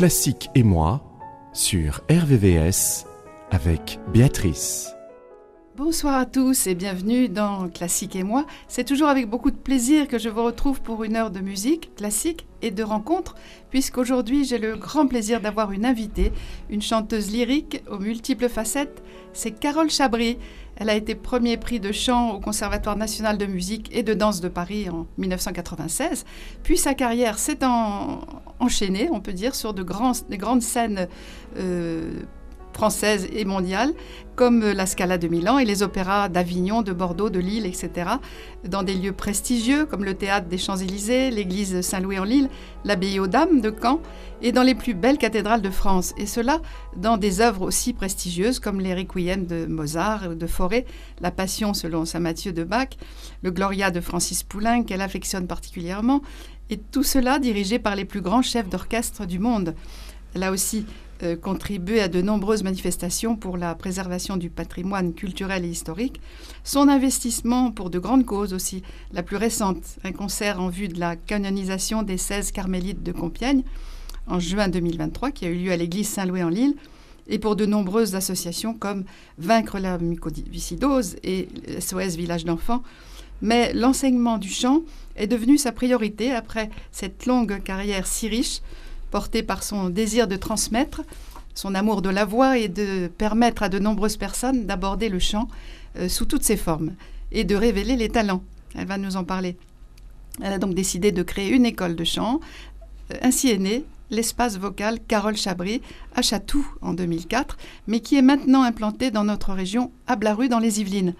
Classique et moi sur RVVS avec Béatrice. Bonsoir à tous et bienvenue dans Classique et moi. C'est toujours avec beaucoup de plaisir que je vous retrouve pour une heure de musique classique et de rencontres, puisqu'aujourd'hui j'ai le grand plaisir d'avoir une invitée, une chanteuse lyrique aux multiples facettes. C'est Carole Chabry. Elle a été premier prix de chant au Conservatoire national de musique et de danse de Paris en 1996. Puis sa carrière s'est enchaînée, on peut dire, sur de grandes scènes euh, françaises et mondiales, comme la Scala de Milan et les opéras d'Avignon, de Bordeaux, de Lille, etc., dans des lieux prestigieux comme le théâtre des Champs-Élysées, l'église Saint-Louis-en-Lille, l'abbaye aux Dames de Caen, et dans les plus belles cathédrales de France, et cela dans des œuvres aussi prestigieuses comme les de Mozart de Forêt, la Passion selon Saint Matthieu de Bach, le Gloria de Francis Poulenc qu'elle affectionne particulièrement, et tout cela dirigé par les plus grands chefs d'orchestre du monde. A aussi euh, contribué à de nombreuses manifestations pour la préservation du patrimoine culturel et historique. Son investissement pour de grandes causes aussi, la plus récente, un concert en vue de la canonisation des 16 carmélites de Compiègne en juin 2023 qui a eu lieu à l'église Saint-Louis en Lille et pour de nombreuses associations comme Vaincre la mucoviscidose et SOS Village d'enfants. Mais l'enseignement du chant est devenu sa priorité après cette longue carrière si riche porté par son désir de transmettre, son amour de la voix et de permettre à de nombreuses personnes d'aborder le chant euh, sous toutes ses formes et de révéler les talents. Elle va nous en parler. Elle a donc décidé de créer une école de chant. Euh, ainsi est né l'espace vocal Carole Chabry à Chatou en 2004, mais qui est maintenant implanté dans notre région à Blaru dans les Yvelines.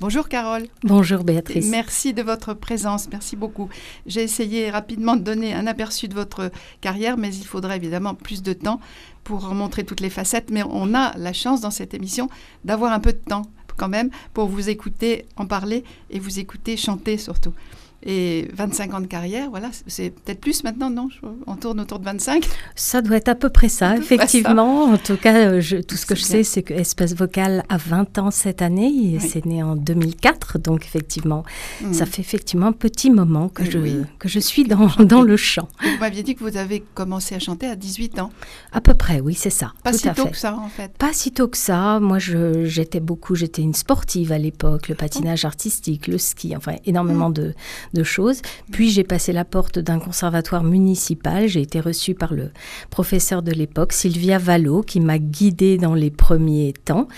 Bonjour Carole. Bonjour Béatrice. Merci de votre présence, merci beaucoup. J'ai essayé rapidement de donner un aperçu de votre carrière, mais il faudrait évidemment plus de temps pour montrer toutes les facettes. Mais on a la chance dans cette émission d'avoir un peu de temps quand même pour vous écouter en parler et vous écouter chanter surtout et 25 ans de carrière, voilà, c'est peut-être plus maintenant, non? On tourne autour de 25 Ça doit être à peu près ça, effectivement. En tout cas, euh, je, tout ce que je sais, c'est que Espace Vocal a 20 ans cette année. C'est né en 2004, donc effectivement, mm. ça fait effectivement un petit moment que, je, que je suis dans, dans le chant. Vous m'aviez dit que vous avez commencé à chanter à 18 ans À peu près, oui, c'est ça. Pas si tôt que ça, en fait Pas si tôt que ça. Moi, j'étais beaucoup, j'étais une sportive à l'époque, le patinage artistique, le ski, enfin, énormément mm. de de choses. Puis j'ai passé la porte d'un conservatoire municipal. J'ai été reçue par le professeur de l'époque, Sylvia Vallot, qui m'a guidée dans les premiers temps.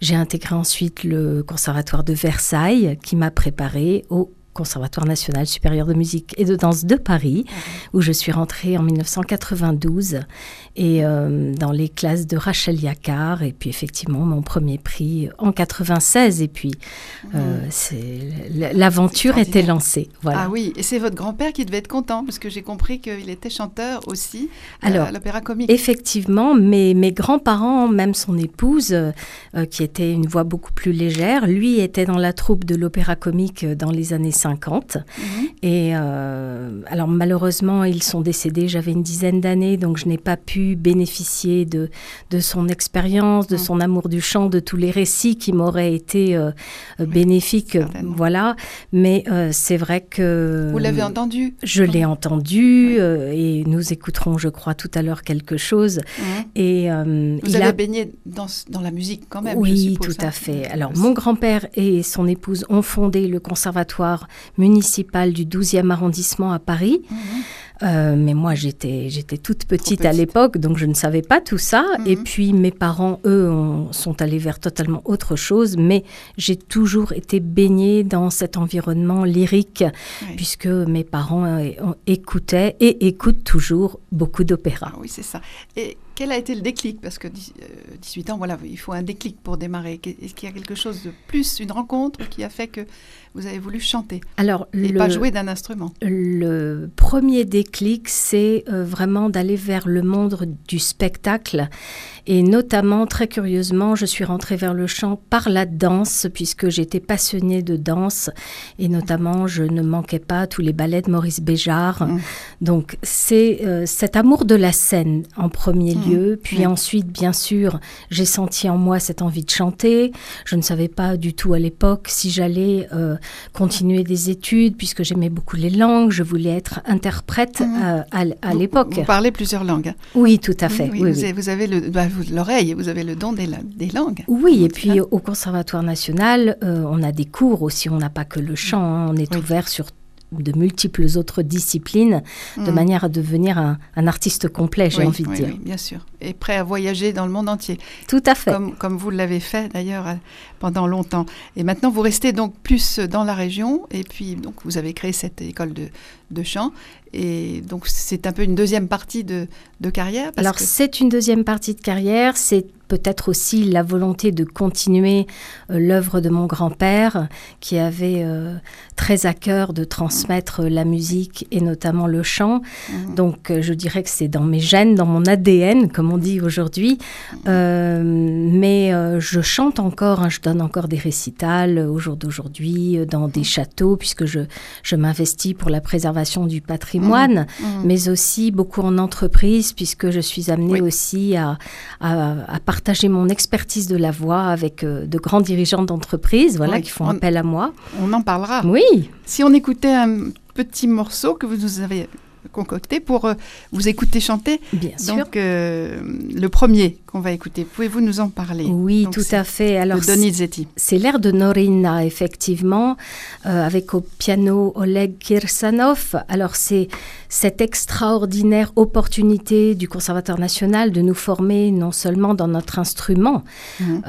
J'ai intégré ensuite le conservatoire de Versailles, qui m'a préparée au Conservatoire national supérieur de musique et de danse de Paris, ah où je suis rentrée en 1992 et euh, dans les classes de Rachel Yacar et puis effectivement mon premier prix en 96 et puis euh, mmh. l'aventure était lancée. Voilà. Ah oui, et c'est votre grand-père qui devait être content parce que j'ai compris qu'il était chanteur aussi euh, Alors, à l'opéra comique. Effectivement, mes, mes grands-parents, même son épouse, qui était une voix beaucoup plus légère, lui était dans la troupe de l'opéra comique dans les années 50. Mhm. Et euh, alors malheureusement, ils sont décédés, j'avais une dizaine d'années, donc je n'ai pas pu bénéficier de, de son expérience, de son amour du chant, de tous les récits qui m'auraient été euh, bénéfiques. Voilà. Mais euh, c'est vrai que... Vous l'avez entendu? Je l'ai entendu et nous écouterons, je crois, tout à l'heure quelque chose. Et, Vous avez baigné dans, dans, la musique quand même Oui, tout à hein. fait. Alors mon grand-père et son épouse ont fondé le conservatoire municipale du 12e arrondissement à Paris. Mhm. Euh, mais moi, j'étais, j'étais toute petite, à l'époque, donc je ne savais pas tout ça. Mhm. Et puis, mes parents, eux, sont allés vers totalement autre chose. Mais j'ai toujours été baignée dans cet environnement lyrique, puisque mes parents euh, écoutaient et écoutent toujours beaucoup d'opéra. Ah oui, c'est ça. Et quel a été le déclic? Parce que 18 euh, ans, voilà, il faut un déclic pour démarrer. Est-ce qu'il y a quelque chose de plus, une rencontre qui a fait que vous avez voulu chanter Alors, et pas jouer d'un instrument Le premier déclic, c'est euh, vraiment d'aller vers le monde du spectacle. Et notamment, très curieusement, je suis rentrée vers le chant par la danse, puisque j'étais passionnée de danse. Et notamment, je ne manquais pas tous les ballets de Maurice Béjart. Mmh. Donc, c'est euh, cet amour de la scène en premier lieu milieu. Puis ensuite, bien sûr, j'ai senti en moi cette envie de chanter. Je ne savais pas du tout à l'époque si j'allais euh, continuer des études, puisque j'aimais beaucoup les langues. Je voulais être interprète Mhm. euh, à, à l'époque. Vous parlez plusieurs langues. Oui, tout à fait. Oui, oui, vous, oui. avez, vous avez le- bah, vous- l'oreille, vous avez le don des, la- des langues. Oui, et puis au Conservatoire national, euh, on a des cours aussi, on n'a pas que le chant, hein, on est ouvert sur de multiples autres disciplines, de Mm. manière à devenir un, un artiste complet, j'ai Oui, envie de oui, dire. oui, bien sûr. Et prêt à voyager dans le monde entier, Tout à fait. comme, comme vous l'avez fait d'ailleurs euh, pendant longtemps. Et maintenant, vous restez donc plus dans la région, et puis donc vous avez créé cette école de, de chant, et donc c'est un peu une deuxième partie de, de carrière. parce Alors que- c'est une deuxième partie de carrière, c'est peut-être aussi la volonté de continuer euh, l'œuvre de mon grand-père qui avait euh, très à cœur de transmettre la musique et notamment le chant. Mhm. Donc euh, je dirais que c'est dans mes gènes, dans mon ADN, comme on dit aujourd'hui. Euh, mais euh, je chante encore, hein, je donne encore des récitals euh, au jour d'aujourd'hui euh, dans des châteaux puisque je, je m'investis pour la préservation du patrimoine Mhm. mais aussi beaucoup en entreprise, puisque je suis amenée Oui. aussi à, à- à partager mon expertise de la voix avec euh, de grands dirigeants d'entreprise, voilà, Oui, qui font on- appel à moi. On en parlera. Oui, Si on écoutait un petit morceau que vous nous avez concocté pour euh, vous écouter chanter, bien sûr. donc euh, le premier qu'on va écouter, pouvez-vous nous en parler? Oui, Donc, tout à fait. Alors. C'est l'air de Norina, effectivement, euh, avec au piano Oleg Kirsanov. Alors, c'est cette extraordinaire opportunité du Conservatoire national de nous former non seulement dans notre instrument,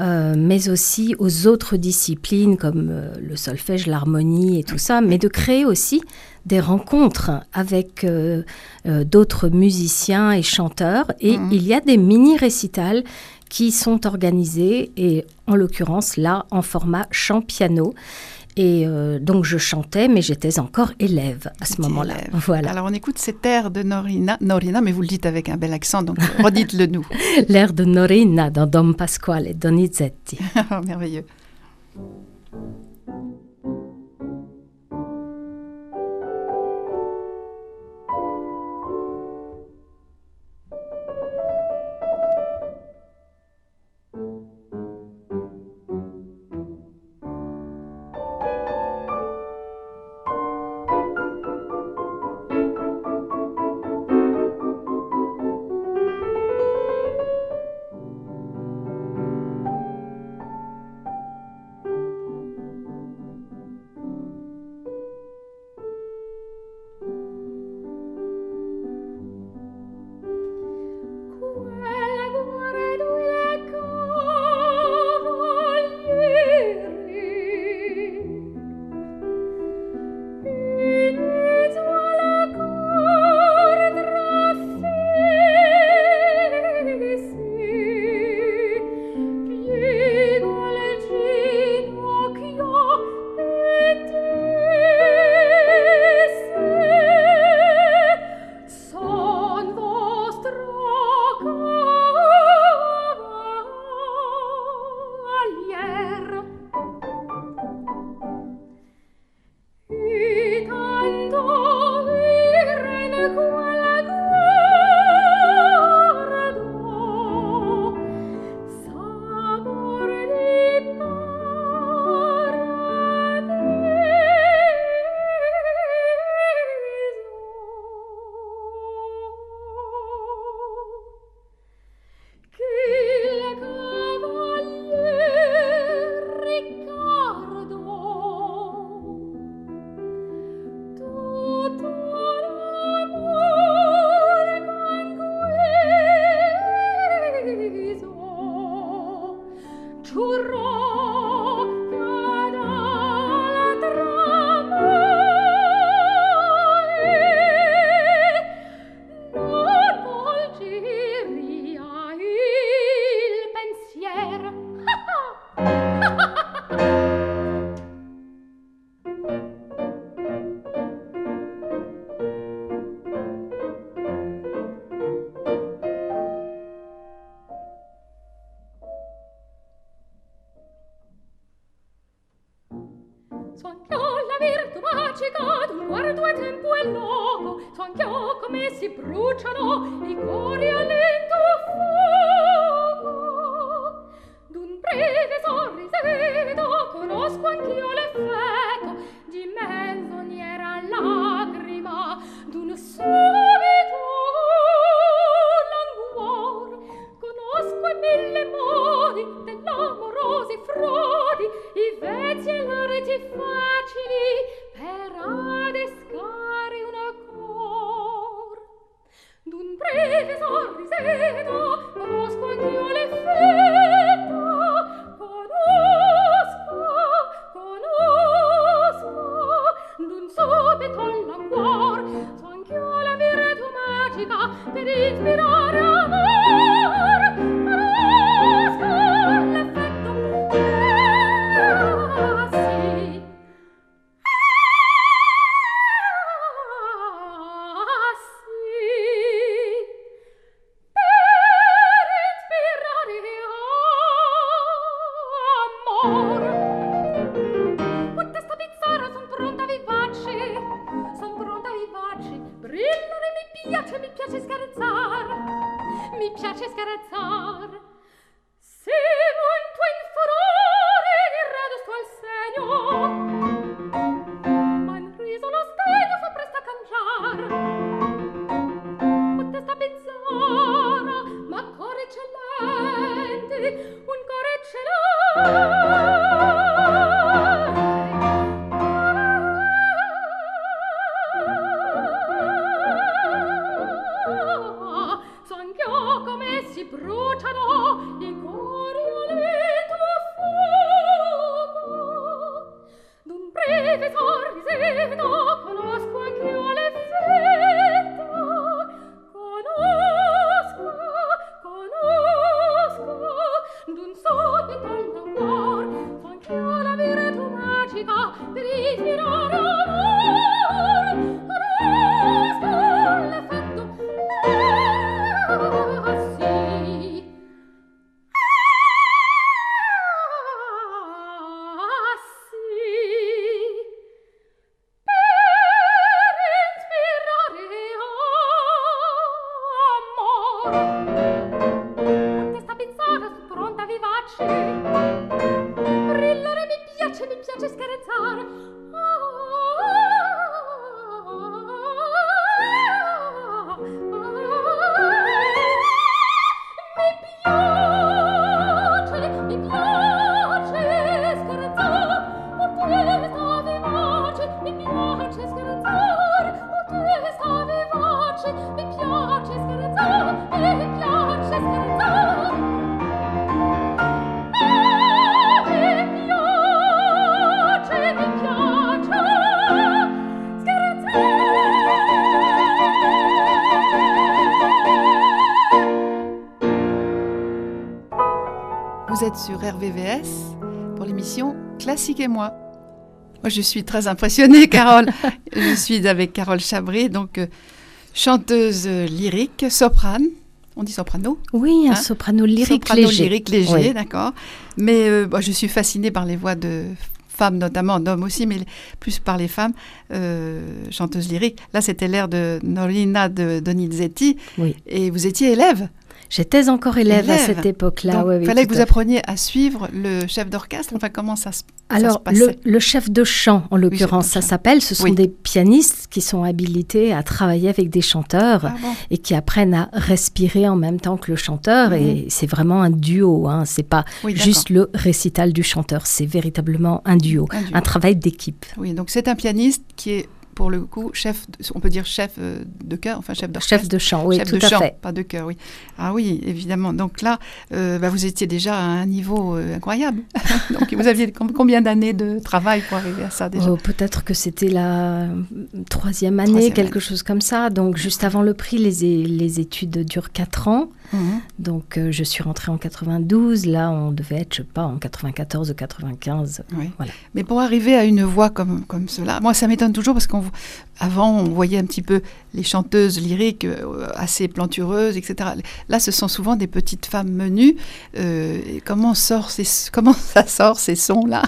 euh, mais aussi aux autres disciplines comme le solfège, l'harmonie et tout ça, mais de créer aussi des rencontres avec euh, euh, d'autres musiciens et chanteurs. Et Mhm. il y a des mini-récitals qui sont organisés, et en l'occurrence là, en format chant-piano. Et euh, donc je chantais, mais j'étais encore élève à ce moment-là. Voilà. Alors on écoute cet air de Norina, Norina, mais vous le dites avec un bel accent, donc redites-le nous. L'air de Norina dans Dom Pasquale Donizetti. Oh, Merveilleux. RVVS pour l'émission Classique et moi. Moi, je suis très impressionnée, Carole. je suis avec Carole Chabry, donc euh, chanteuse lyrique, soprane. On dit soprano Oui, un Hein? soprano lyrique Soprano léger. lyrique léger, Oui. d'accord. Mais euh, bon, je suis fascinée par les voix de femmes, notamment d'hommes aussi, mais plus par les femmes euh, chanteuses lyriques. Là, c'était l'air de Norina de Donizetti, Oui. et vous étiez élève. J'étais encore élève, à cette époque-là. Il oui, fallait que vous appreniez à suivre le chef d'orchestre. Enfin, comment ça se, ça se Alors, le, le chef de chant, en l'occurrence, ça s'appelle, ce sont Oui. des pianistes qui sont habilités à travailler avec des chanteurs Ah bon. et qui apprennent à respirer en même temps que le chanteur. Et c'est vraiment un duo, hein. c'est pas Mhm. Juste le récital du chanteur, c'est véritablement un duo, Un duo. un travail d'équipe. Oui, donc c'est un pianiste qui est, pour le coup, chef, de- on peut dire chef euh, de chœur, enfin chef d'orchestre. Chef de chant, oui, Chef tout de à chant, fait. pas de chœur, oui. Ah oui, évidemment. Donc là, euh, bah, vous étiez déjà à un niveau euh, incroyable. Donc vous aviez com- combien d'années de travail pour arriver à ça déjà Oh, Peut-être que c'était la troisième année, Troisième quelque année. chose comme ça. Donc, juste avant le prix, les, les études durent quatre ans. Mhm. Donc, euh, je suis rentrée en 92. Là, on devait être, je sais pas, en 94 ou 95. Oui. Voilà. Mais pour arriver à une voix comme, comme cela, moi ça m'étonne toujours parce qu'on vous- avant, on voyait un petit peu les chanteuses lyriques euh, assez plantureuses, etc. Là, ce sont souvent des petites femmes menues. Euh, comment, sort ces, comment ça sort ces sons-là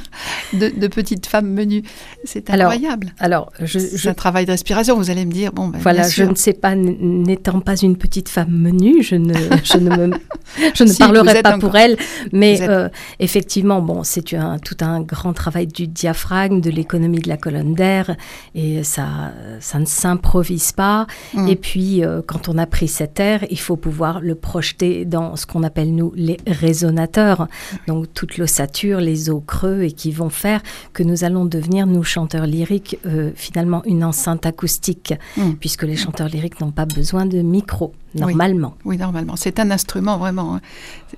de, de petites femmes menues? C'est Alors, incroyable. Alors, je, je- un travail de respiration. Vous allez me dire, bon, ben, voilà, je ne sais pas, n'étant pas une petite femme menue, je ne, je ne, me- je ne Si, parlerai pas pour elle, mais êtes- euh, effectivement, bon, c'est un, tout un grand travail du diaphragme, de l'économie de la colonne d'air, et ça, ça ne s'improvise pas. Mm. Et puis, euh, quand on a pris cet air, il faut pouvoir le projeter dans ce qu'on appelle, nous, les résonateurs. Donc, toute l'ossature, les os creux, et qui vont faire que nous allons devenir, nous, chanteurs lyriques, euh, finalement, une enceinte acoustique, Mm. puisque les chanteurs lyriques n'ont pas besoin de micro, normalement. Oui, normalement. C'est un instrument vraiment. hein.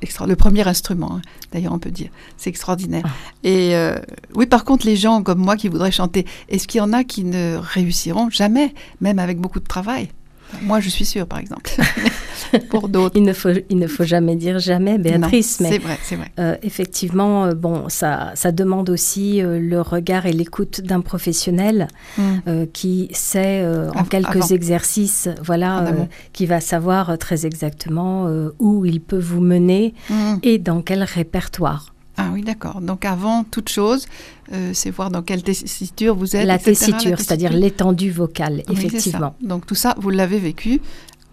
Extra- Le premier instrument, hein, d'ailleurs, on peut dire. C'est extraordinaire. Ah. Et euh, oui, par contre, les gens comme moi qui voudraient chanter, est-ce qu'il y en a qui ne réussiront jamais, même avec beaucoup de travail Moi, je suis sûre, par exemple. Pour d'autres. Il ne, faut, il ne faut jamais dire jamais, Béatrice, Non, mais C'est vrai, c'est vrai. Euh, effectivement, euh, bon, ça, ça demande aussi euh, le regard et l'écoute d'un professionnel Mm. euh, qui sait en Av- quelques avant. exercices, voilà, qui va savoir très exactement où il peut vous mener Mm. et dans quel répertoire. Ah oui, d'accord. Donc avant toute chose, euh, c'est voir dans quelle tessiture vous êtes. la etc., tessiture, c'est-à-dire l'étendue vocale, Oui, effectivement. Donc tout ça, vous l'avez vécu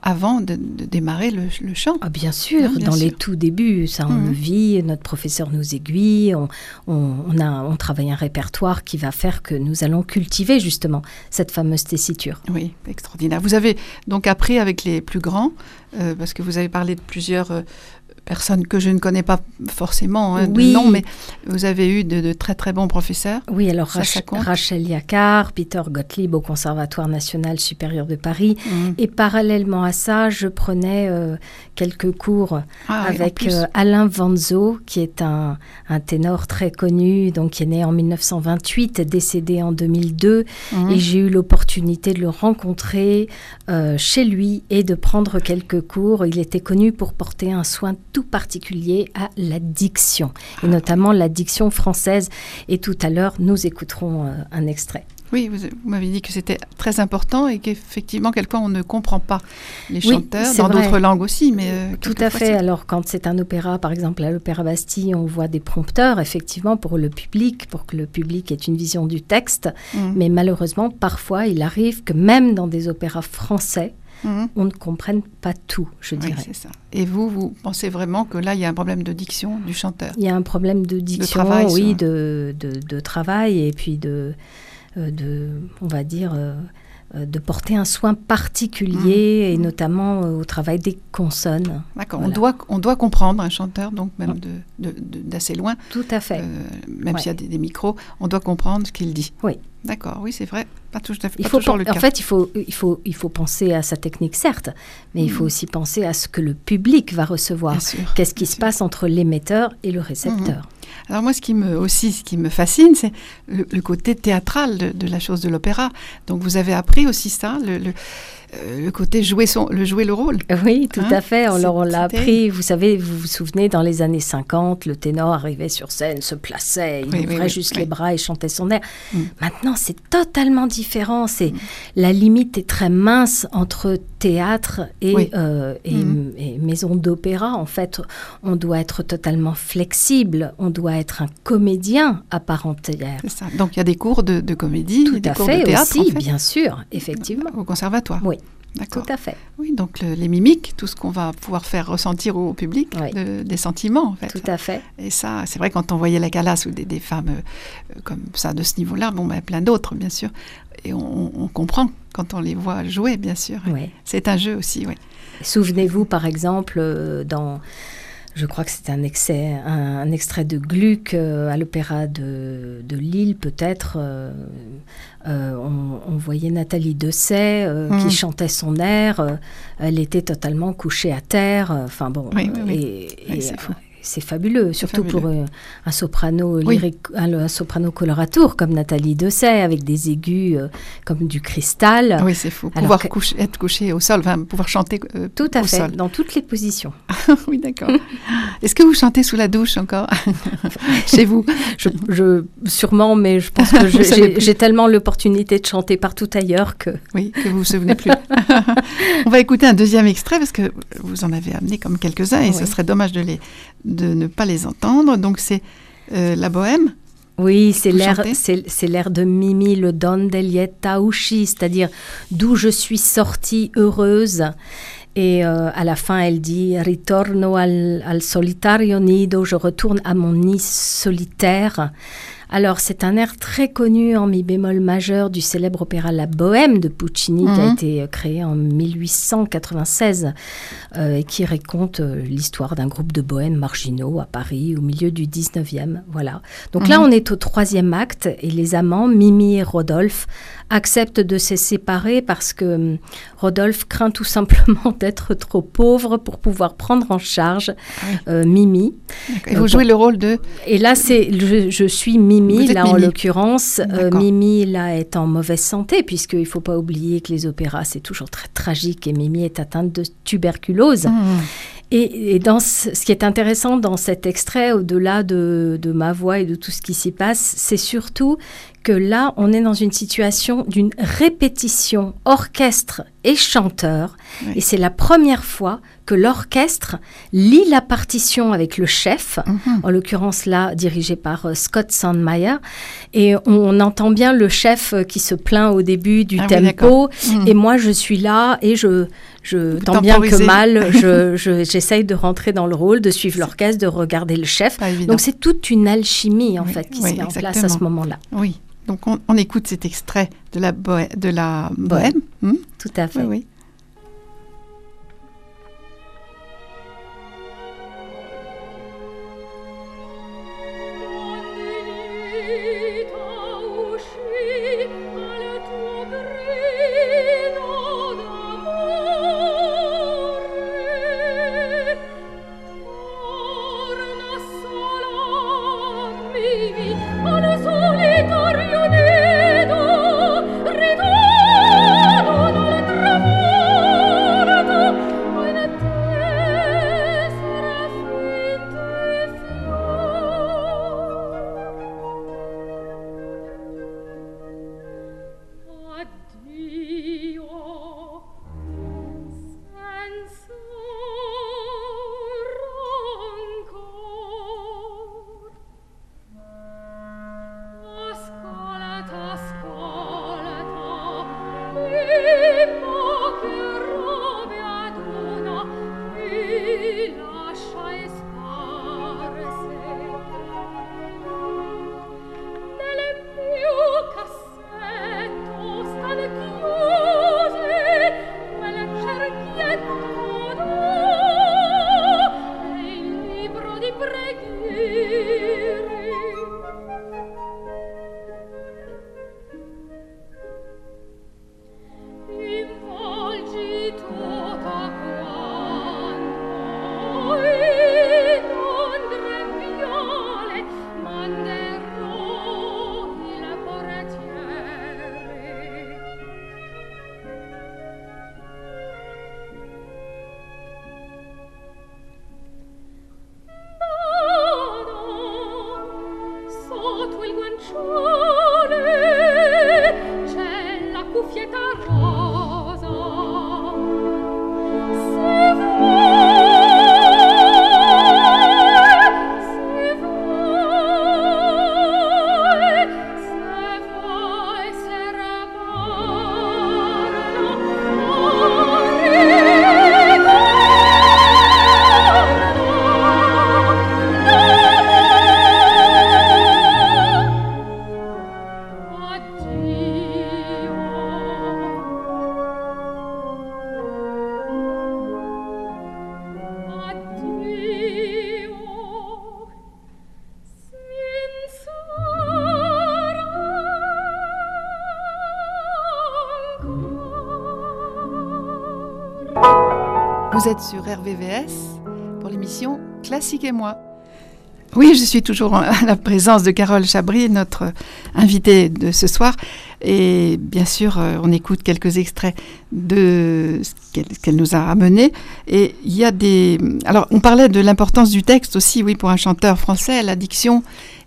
avant de, de démarrer le, le chant. Ah, bien sûr, Ah, bien dans les tout débuts, ça on Mhm. le vit, notre professeur nous aiguille, on, on, on a, on travaille un répertoire qui va faire que nous allons cultiver justement cette fameuse tessiture. Oui, extraordinaire. Vous avez donc appris avec les plus grands, euh, parce que vous avez parlé de plusieurs euh, personnes que je ne connais pas forcément hein, Oui. de nom, mais vous avez eu de, de très très bons professeurs. Oui, alors Ça, Rach- ça. Rachel Yacar, Peter Gottlieb au Conservatoire national supérieur de Paris. Mhm. Et parallèlement à ça, je prenais euh, quelques cours Ah, avec euh, Alain Vanzo, qui est un, un ténor très connu, donc qui est né en 1928, décédé en 2002. Mhm. Et j'ai eu l'opportunité de le rencontrer euh, chez lui et de prendre quelques cours. Il était connu pour porter un soin tout particulier à la diction, et notamment la diction française. Et tout à l'heure, nous écouterons euh, un extrait. Oui, vous, vous m'avez dit que c'était très important et qu'effectivement, quelquefois, on ne comprend pas les Oui, chanteurs, dans d'autres langues aussi, mais euh, Tout à fait. Alors, quand c'est un opéra, par exemple à l'Opéra Bastille, on voit des prompteurs, effectivement, pour le public, pour que le public ait une vision du texte. Mhm. Mais malheureusement, parfois, il arrive que même dans des opéras français, Mhm. on ne comprenne pas tout, je dirais. ça. Et vous, vous pensez vraiment que là, il y a un problème de diction du chanteur? Il y a un problème de diction, travail, oui, de, de, de travail et puis de, de on va dire, euh, euh, de porter un soin particulier et Mhm. notamment euh, au travail des consonnes. D'accord. Voilà. On, doit, on doit comprendre un chanteur, donc même de- de- de- d'assez loin, Tout à fait. euh, même Ouais. s'il y a des, des micros, on doit comprendre ce qu'il dit. Oui. D'accord, oui, c'est vrai. Pas, tout à fait, Il faut toujours le cas. en fait, il faut, il, faut, il faut penser à sa technique, certes, mais il faut Mhm. aussi penser à ce que le public va recevoir. Qu'est-ce qui se sûr. passe entre l'émetteur et le récepteur Alors moi, ce qui me fascine, c'est le, côté théâtral de, la chose de l'opéra. Donc vous avez appris aussi ça, le côté jouer son, le jouer le rôle. Oui, tout Hein à fait. Alors, on l'a appris. Vous savez, vous vous souvenez, dans les années 50, le ténor arrivait sur scène, se plaçait, il Oui, ouvrait oui, juste oui. les bras et chantait son air. Mm. Maintenant, c'est totalement différent. C'est Mm. la limite est très mince entre théâtre et, euh, et, Mm. et maison d'opéra. En fait, on doit être totalement flexible. On doit être un comédien à part entière. Ça. Donc il y a des cours de, de comédie, Tout des à cours fait de théâtre, aussi, en fait, bien sûr, effectivement. au conservatoire. Oui, D'accord. Tout à fait, Oui, donc le- les mimiques, tout ce qu'on va pouvoir faire ressentir au public, Oui. de- des sentiments, en fait. tout à fait. Et ça, c'est vrai, quand on voyait la Calas ou des, des femmes euh, comme ça, de ce niveau-là, bon, ben, plein d'autres, bien sûr. Et on, on comprend quand on les voit jouer, bien sûr. Oui. C'est un jeu aussi, oui. Souvenez-vous, par exemple, euh, dans, je crois que c'est un, excès- un, un extrait de Gluck euh, à l'opéra de, de Lille, peut-être. euh, euh, on, on voyait Nathalie Dessay Mhm. qui chantait son air. elle était totalement couchée à terre. Enfin bon, Oui, oui, oui. et, Oui, et, c'est fabuleux, surtout fabuleux. pour euh, un soprano Oui. lyrique, un, un soprano coloratour comme Nathalie Dessay, avec des aigus euh, comme du cristal. Ah Oui, c'est fou. Pouvoir que- coucher- être couché au sol, enfin, pouvoir chanter euh, Tout à au fait, sol. dans toutes les positions. oui, d'accord. Est-ce que vous chantez sous la douche encore Chez vous? Je, je- sûrement, mais je pense que j'ai tellement l'opportunité de chanter partout ailleurs que Oui, que vous vous souvenez plus. On va écouter un deuxième extrait parce que vous en avez amené comme quelques-uns et ce serait dommage de, les, de ne pas les entendre. Donc c'est euh, La Bohème. Oui, c'est l'air, c'est, l'air de Mimi, le Don Usci, c'est-à-dire d'où je suis sortie heureuse. Et euh, à la fin, elle dit Ritorno al, al solitario nido, je retourne à mon nid solitaire. Alors, c'est un air très connu en mi bémol majeur du célèbre opéra La Bohème de Puccini, qui a Mhm. été euh, créé en 1896 euh, et qui raconte euh, l'histoire d'un groupe de bohèmes marginaux à Paris au milieu du 19e. Voilà. Donc là, Mhm. on est au troisième acte et les amants, Mimi et Rodolphe, acceptent de se séparer parce que hum, Rodolphe craint tout simplement d'être trop pauvre pour pouvoir prendre en charge oui. euh, Mimi. Et Euh, vous jouez le rôle de... Et là, c'est je, je suis Mimi, là en l'occurrence. Euh. Mimi, là, est en mauvaise santé, puisqu'il ne faut pas oublier que les opéras, c'est toujours très tragique, et Mimi est atteinte de tuberculose. Mmh. Et, et dans ce, ce qui est intéressant dans cet extrait, au-delà de, de ma voix et de tout ce qui s'y passe, c'est surtout que là, on est dans une situation d'une répétition orchestre et chanteur. Oui. Et c'est la première fois que l'orchestre lit la partition avec le chef, Mhm. en l'occurrence là dirigé par euh, Scott Sandmeyer. Et on, on entend bien le chef euh, qui se plaint au début du Ah oui, tempo. Mhm. et moi, je suis là et je, tant bien que mal, je- je- j'essaye de rentrer dans le rôle, de suivre l'orchestre, de regarder le chef. Donc c'est toute une alchimie en Oui, fait qui se met en place à ce moment-là. Oui. Donc on, on écoute cet extrait de la, bohème, de la Bohème. Hmm Tout à fait. oui, oui. Moi. Oui, je suis toujours à la présence de Carole Chabry, notre invitée de ce soir. Et bien sûr, euh, on écoute quelques extraits de ce qu'elle nous a amené. Et il y a des. Alors, on parlait de l'importance du texte aussi, oui, pour un chanteur français, l'addiction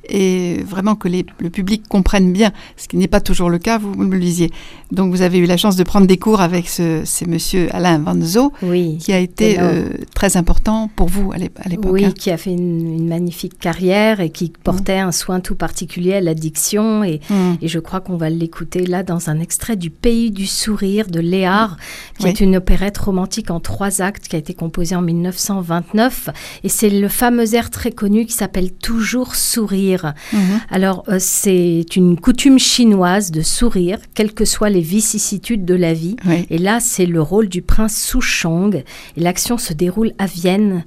et vraiment que le public comprenne bien, ce qui n'est pas toujours le cas, vous, me le disiez. Donc vous avez eu la chance de prendre des cours avec ce, monsieur Alain Vanzo, qui a été euh, très important pour vous à l'époque. Oui, hein. qui a fait une, magnifique carrière et qui portait un soin tout particulier à l'addiction. Et, mmh. et, je crois qu'on va l'écouter là dans un extrait du Pays du Sourire de Léard, qui est une opérette romantique en trois actes qui a été composée en 1929. Et c'est le fameux air très connu qui s'appelle Toujours Sourire. Mhm. Alors, euh, c'est une coutume chinoise de sourire, quelles que soient les vicissitudes de la vie. Et là, c'est le rôle du prince Souchong. Et l'action se déroule à Vienne.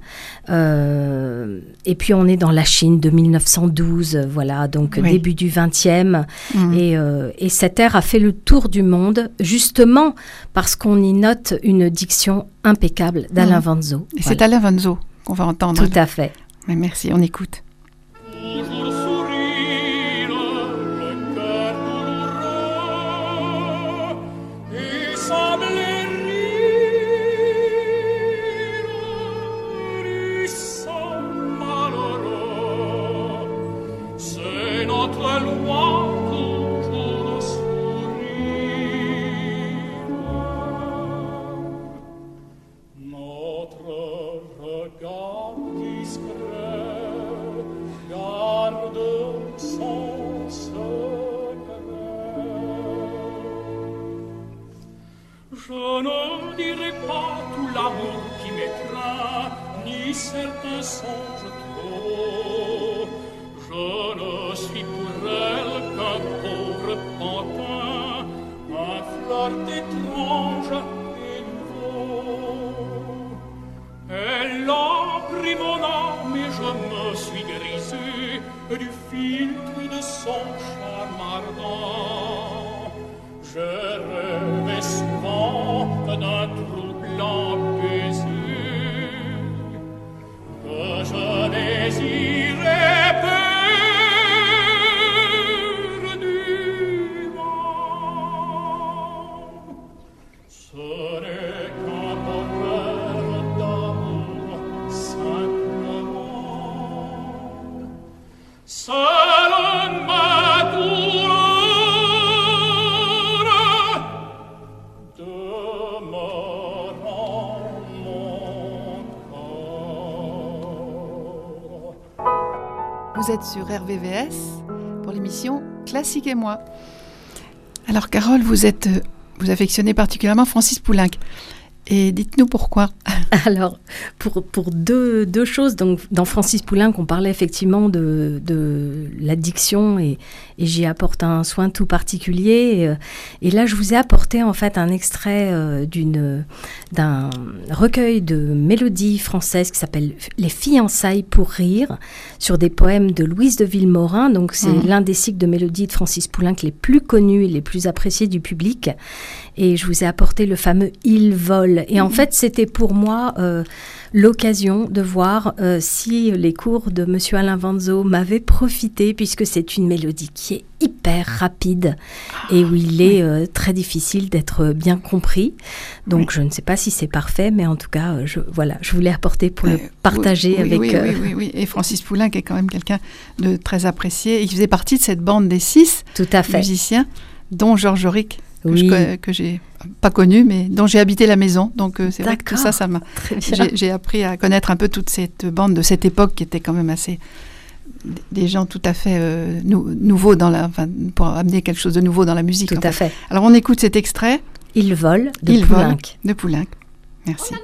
Euh, et puis, on est dans la Chine de 1912, voilà, donc début du 20e. Mhm. Et, euh, et cet air a fait le tour du monde, justement parce qu'on y note une diction impeccable d'Alain mhm. Vanzo. Et c'est Alain Vanzo qu'on va entendre. Tout à fait. merci, on écoute. Vous êtes sur RVVS pour l'émission Classique et moi. Alors Carole, vous êtes euh, vous affectionnez particulièrement Francis Poulenc. Et dites-nous pourquoi. Alors, pour, pour deux, deux, choses, donc dans Francis Poulenc, on parlait effectivement de, de l'addiction et, et j'y apporte un soin tout particulier. Euh, et, là, je vous ai apporté en fait un extrait euh, d'une, d'un recueil de mélodies françaises qui s'appelle Les fiançailles pour rire, sur des poèmes de Louise de Villemorin. Donc, c'est mmh. l'un des cycles de mélodies de Francis Poulenc les plus connus et les plus appréciés du public. Et je vous ai apporté le fameux Il vole. Et en mmh. fait, c'était pour moi euh, l'occasion de voir euh, si les cours de Monsieur Alain Vanzo m'avaient profité, puisque c'est une mélodie qui est hyper rapide et où il est euh, très difficile d'être bien compris. Donc je ne sais pas si c'est parfait, mais en tout cas, je, voilà, je voulais apporter pour le partager avec... Oui, oui, oui, Et Francis Poulain, qui est quand même quelqu'un de très apprécié, et qui faisait partie de cette bande des six tout à fait. musiciens, dont Georges Auric que, que j'ai pas connu, mais dont j'ai habité la maison. Donc euh, c'est vrai que ça, ça m'a. J'ai appris à connaître un peu toute cette bande de cette époque qui était quand même assez des gens tout à fait euh, nouveaux dans la, enfin, pour amener quelque chose de nouveau dans la musique. Tout à fait. Alors on écoute cet extrait. Il vole de Il Poulenc. Vole de Poulenc. Merci.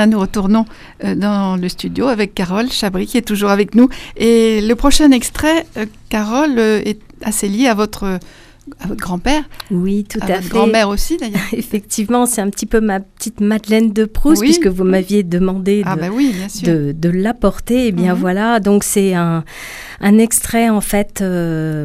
Bien, nous retournons euh, dans le studio avec Carole Chabry qui est toujours avec nous. Et le prochain extrait, euh, Carole, euh, est assez lié à votre à votre grand-père Oui, tout à, à, fait. grand-mère aussi, d'ailleurs. Effectivement, c'est un petit peu ma petite Madeleine de Proust, Oui, puisque vous m'aviez demandé Ah de, bah oui, de, de l'apporter. Et bien Mhm. voilà, donc c'est un, un extrait en fait euh,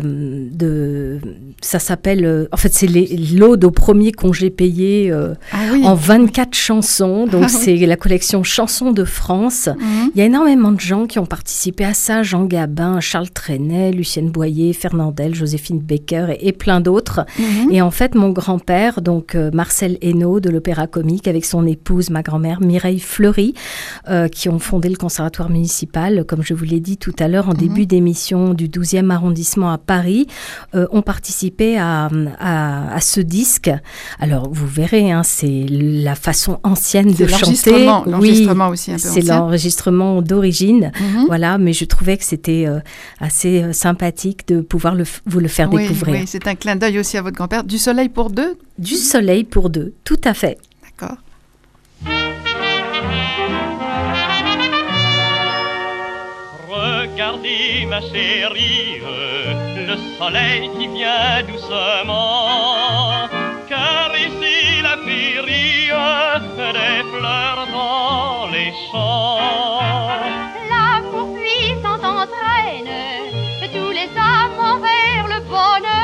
de. Ça s'appelle. euh, en fait, c'est l'ode au premier congé payé euh, Ah oui. en 24 chansons. Donc Ah oui. c'est la collection Chansons de France. Mhm. Il y a énormément de gens qui ont participé à ça, Jean Gabin, Charles Trenet, Lucienne Boyer, Fernandel, Joséphine Baker et, et plein d'autres. Mhm. Et en fait, mon grand-père, donc Marcel Hainaut de l'Opéra Comique, avec son épouse, ma grand-mère Mireille Fleury, qui ont fondé le Conservatoire municipal, comme je vous l'ai dit tout à l'heure en Mhm. début d'émission du 12e arrondissement à Paris, euh, ont participé à, à- à ce disque. Alors, vous verrez, hein, c'est la façon ancienne de chanter. l'enregistrement, Oui, aussi un peu c'est l'enregistrement d'origine. Mhm. Voilà, mais je trouvais que c'était euh, assez euh, sympathique de pouvoir le vous le faire Oui, découvrir. oui, c'est un clin d'œil aussi à votre grand-père. Du soleil pour deux, Du soleil pour deux, tout à fait. d'accord. Ma chérie, le soleil qui vient doucement caresser la pérille des fleurs dans les champs. L'amour puissant entraîne tous les amants vers le bonheur.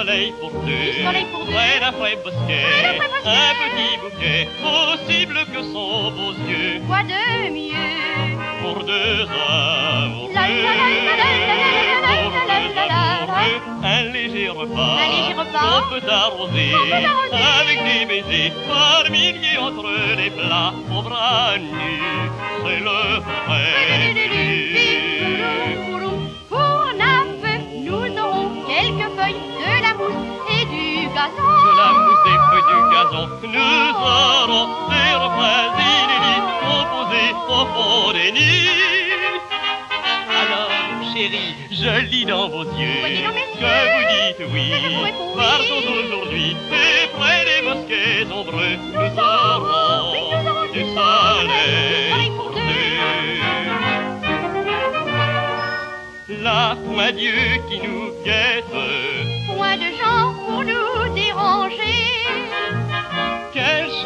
Soleil pour deux, Du soleil pour deux. près d'un frais bosquet, un petit bouquet, possible que sont vos yeux, Quoi de mieux pour deux amoureux, un léger repas, Un léger repas. qu'on peut arroser, avec des baisers par milliers entre les plats, aux bras nus, c'est le vrai. Pour Naples, nous aurons quelques feuilles gazon. de la mousse et feuilles du gazon. Nous aurons des refrains inédits composés au fond des nids. Alors, chérie, je lis dans vos yeux que vous dites oui. Partons aujourd'hui et près des bosquets ombreux, nous aurons du soleil. La point Dieu qui nous guette.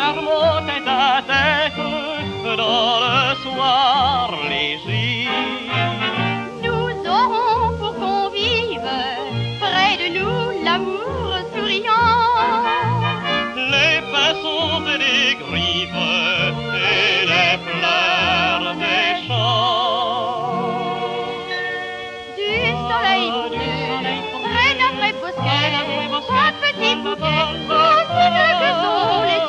Charmant tête à tête dans le soir léger. Nous aurons pour convive près de nous l'amour souriant. Les pinceaux et les griffes et les fleurs des champs. Du soleil pour deux, près d'un vrai bosquet, un petit bouquet, possible que sont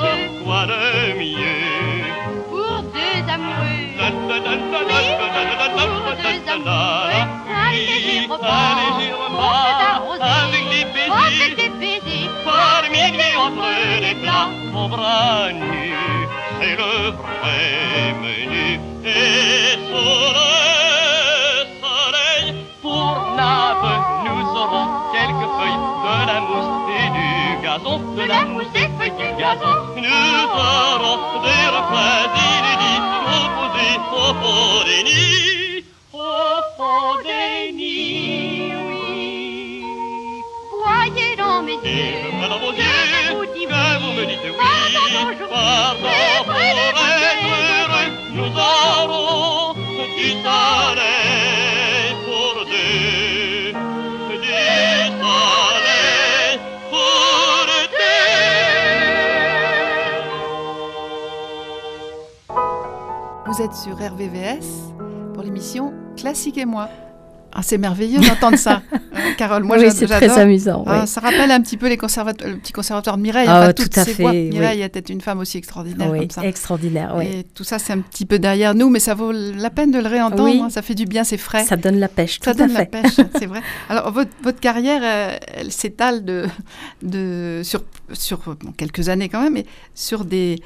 avec des baisers. Par minuit entre les plats, mon bras nu, c'est le vrai menu. Et sous le soleil, pour Naples, nous aurons quelques feuilles de la mousse et du gazon, de la mousse et du gazon. Nous aurons des inédits nous aurons du soleil Vous êtes sur RVVS pour l'émission Classique et moi. Ah, c'est merveilleux d'entendre ça. Euh, Carole, moi oui, c'est très amusant. Ah, oui. Ça rappelle un petit peu les conservato- le petit conservatoire de Mireille. Ah, enfin, tout à fait, voix. oui. Mireille était une femme aussi extraordinaire Oui, comme ça. extraordinaire. oui. Et tout ça, c'est un petit peu derrière nous, mais ça vaut la peine de le réentendre. Oui. hein. Ça fait du bien, c'est frais. Ça donne la pêche, Ça tout à donne la pêche, c'est vrai. Alors, votre, votre carrière, euh, elle s'étale de, de, sur, sur bon, quelques années quand même, mais sur des.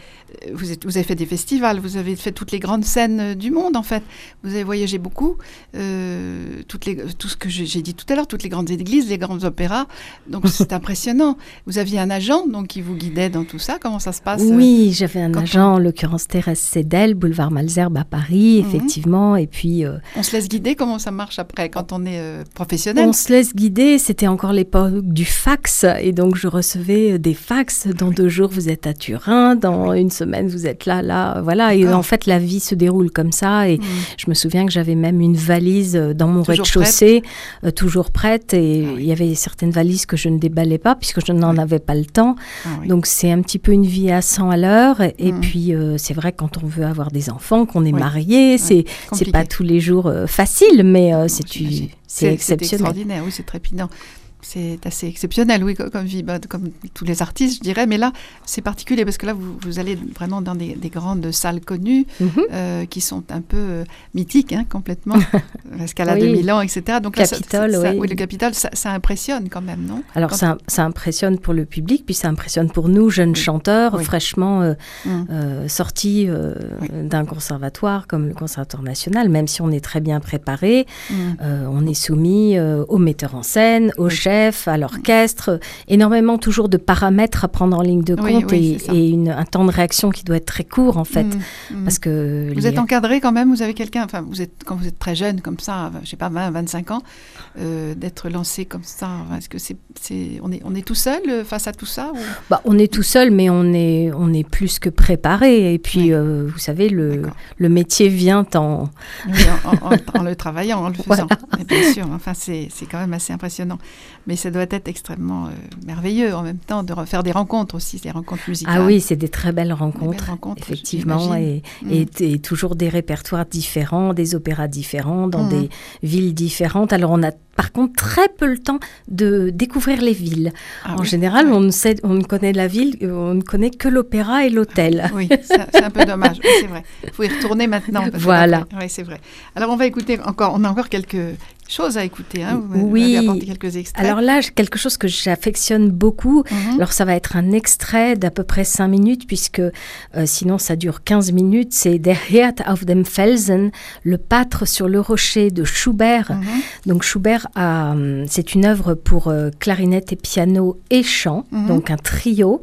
euh, Vous, êtes- vous avez fait des festivals, vous avez fait toutes les grandes scènes du monde, en fait. Vous avez voyagé beaucoup. euh, toutes les, tout ce que j'ai j'ai dit tout à l'heure, toutes les grandes églises, les grands opéras. Donc, c'est impressionnant. Vous aviez un agent donc, qui vous guidait dans tout ça. Comment ça se passe euh, Oui, j'avais un on- agent, en l'occurrence Thérèse Sedel, boulevard Malzerbe à Paris, Mhm. effectivement. Et puis, euh, On se laisse guider Comment ça marche après quand on est euh, professionnel on se laisse guider. C'était encore l'époque du fax. Et donc, je recevais des fax. Dans deux jours, vous êtes à Turin. Dans une semaine, vous êtes là, là. Voilà. Et en fait, la vie se déroule comme ça. Et Mm. je me souviens que j'avais même une valise dans mon Toujours rez-de-chaussée, euh, toujours prête. Et Ah oui. il y avait certaines valises que je ne déballais pas puisque je n'en avais pas le temps. Ah oui. Donc c'est un petit peu une vie à 100 à l'heure. Et Mm. puis euh, c'est vrai quand on veut avoir des enfants, qu'on est marié, c'est c'est pas tous les jours euh, facile, mais euh, Non, c'est j'imagine. c'est exceptionnel. extraordinaire, oui, c'est trépidant. C'est assez exceptionnel, oui, co- comme vie, bah, comme tous les artistes, je dirais. Mais là, c'est particulier parce que là, vous, vous allez vraiment dans des, des grandes salles connues Mhm. euh, qui sont un peu euh, mythiques, hein, complètement. L'escalade de. Milan, etc. Donc là, ça- Capitole, ça- oui. le Capitole, ça, ça impressionne quand même, non? Alors Quand- ça, impressionne pour le public, puis ça impressionne pour nous, jeunes Oui. chanteurs, fraîchement euh, euh, sortis d'un conservatoire comme le Conservatoire national, même si on est très bien préparé. Euh, on est soumis euh, au metteur en scène, au Oui. Chef, à l'orchestre, énormément toujours de paramètres à prendre en ligne de compte oui, et, une- un temps de réaction qui doit être très court en fait. Hum. Hum. Parce que Vous les- êtes encadré quand même, vous avez quelqu'un, enfin, vous êtes, quand vous êtes très jeune comme ça, je sais pas, 20, 25 ans, euh, d'être lancé comme ça, est-ce que c'est, c'est, on, est, on est tout seul euh, face à tout ça ou- Bah, on est tout seul, mais on est, on est plus que préparé. Et puis, Oui. euh, vous savez, le, métier vient en... En, en- en- en le travaillant, en le faisant, bien sûr, enfin, c'est, c'est quand même assez impressionnant. Mais ça doit être extrêmement euh, merveilleux en même temps de refaire des rencontres aussi, des rencontres musicales. Ah oui, c'est des très belles rencontres. belles rencontres, Effectivement, et, Mm. et, et toujours des répertoires différents, des opéras différents, dans Mhm. des villes différentes. Alors on a par contre très peu le temps de découvrir les villes. Ah en oui, général, on, ne sait, on ne connaît la ville, on ne connaît que l'opéra et l'hôtel. Oui, c'est un peu dommage. Oui, c'est vrai. Il faut y retourner maintenant. parce Voilà. Oui, c'est vrai. Alors, on va écouter encore. On a encore quelques choses à écouter. Hein. Vous Oui. apporté quelques extraits. Alors là, quelque chose que j'affectionne beaucoup. Mhm. Alors ça va être un extrait d'à peu près 5 minutes, puisque euh, sinon ça dure 15 minutes. C'est Der Herd auf dem Felsen, le pâtre sur le rocher de Schubert. Mhm. Donc Schubert, a, hum, c'est une œuvre pour euh, clarinette et piano et chant, Mhm. donc un trio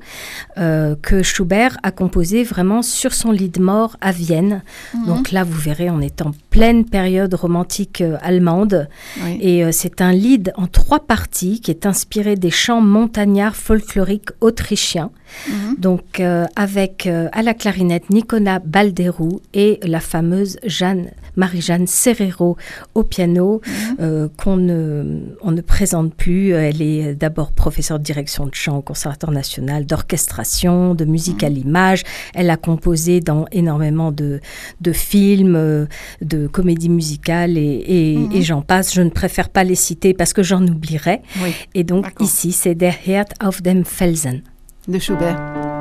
euh, que Schubert a composé vraiment sur son lit de mort à Vienne. Donc là, vous verrez, on est en pleine période romantique allemande. Oui. Et euh, c'est un lead en trois parties qui est inspiré des chants montagnards folkloriques autrichiens. Mhm. Donc euh, avec euh, à la clarinette Nicolas Balderou et la fameuse Jeanne Marie-Jeanne Serrero au piano Mhm. euh, qu'on ne, on ne présente plus. Elle est d'abord professeure de direction de chant au Conservatoire national, d'orchestration, de musique à l'image. Elle a composé dans énormément de, de films, euh, de comédies musicales et, et- Mhm. et j'en passe. Je ne préfère pas les citer parce que j'en oublierais. Oui, Et donc ici, c'est Der Herd auf dem Felsen. de Schubert.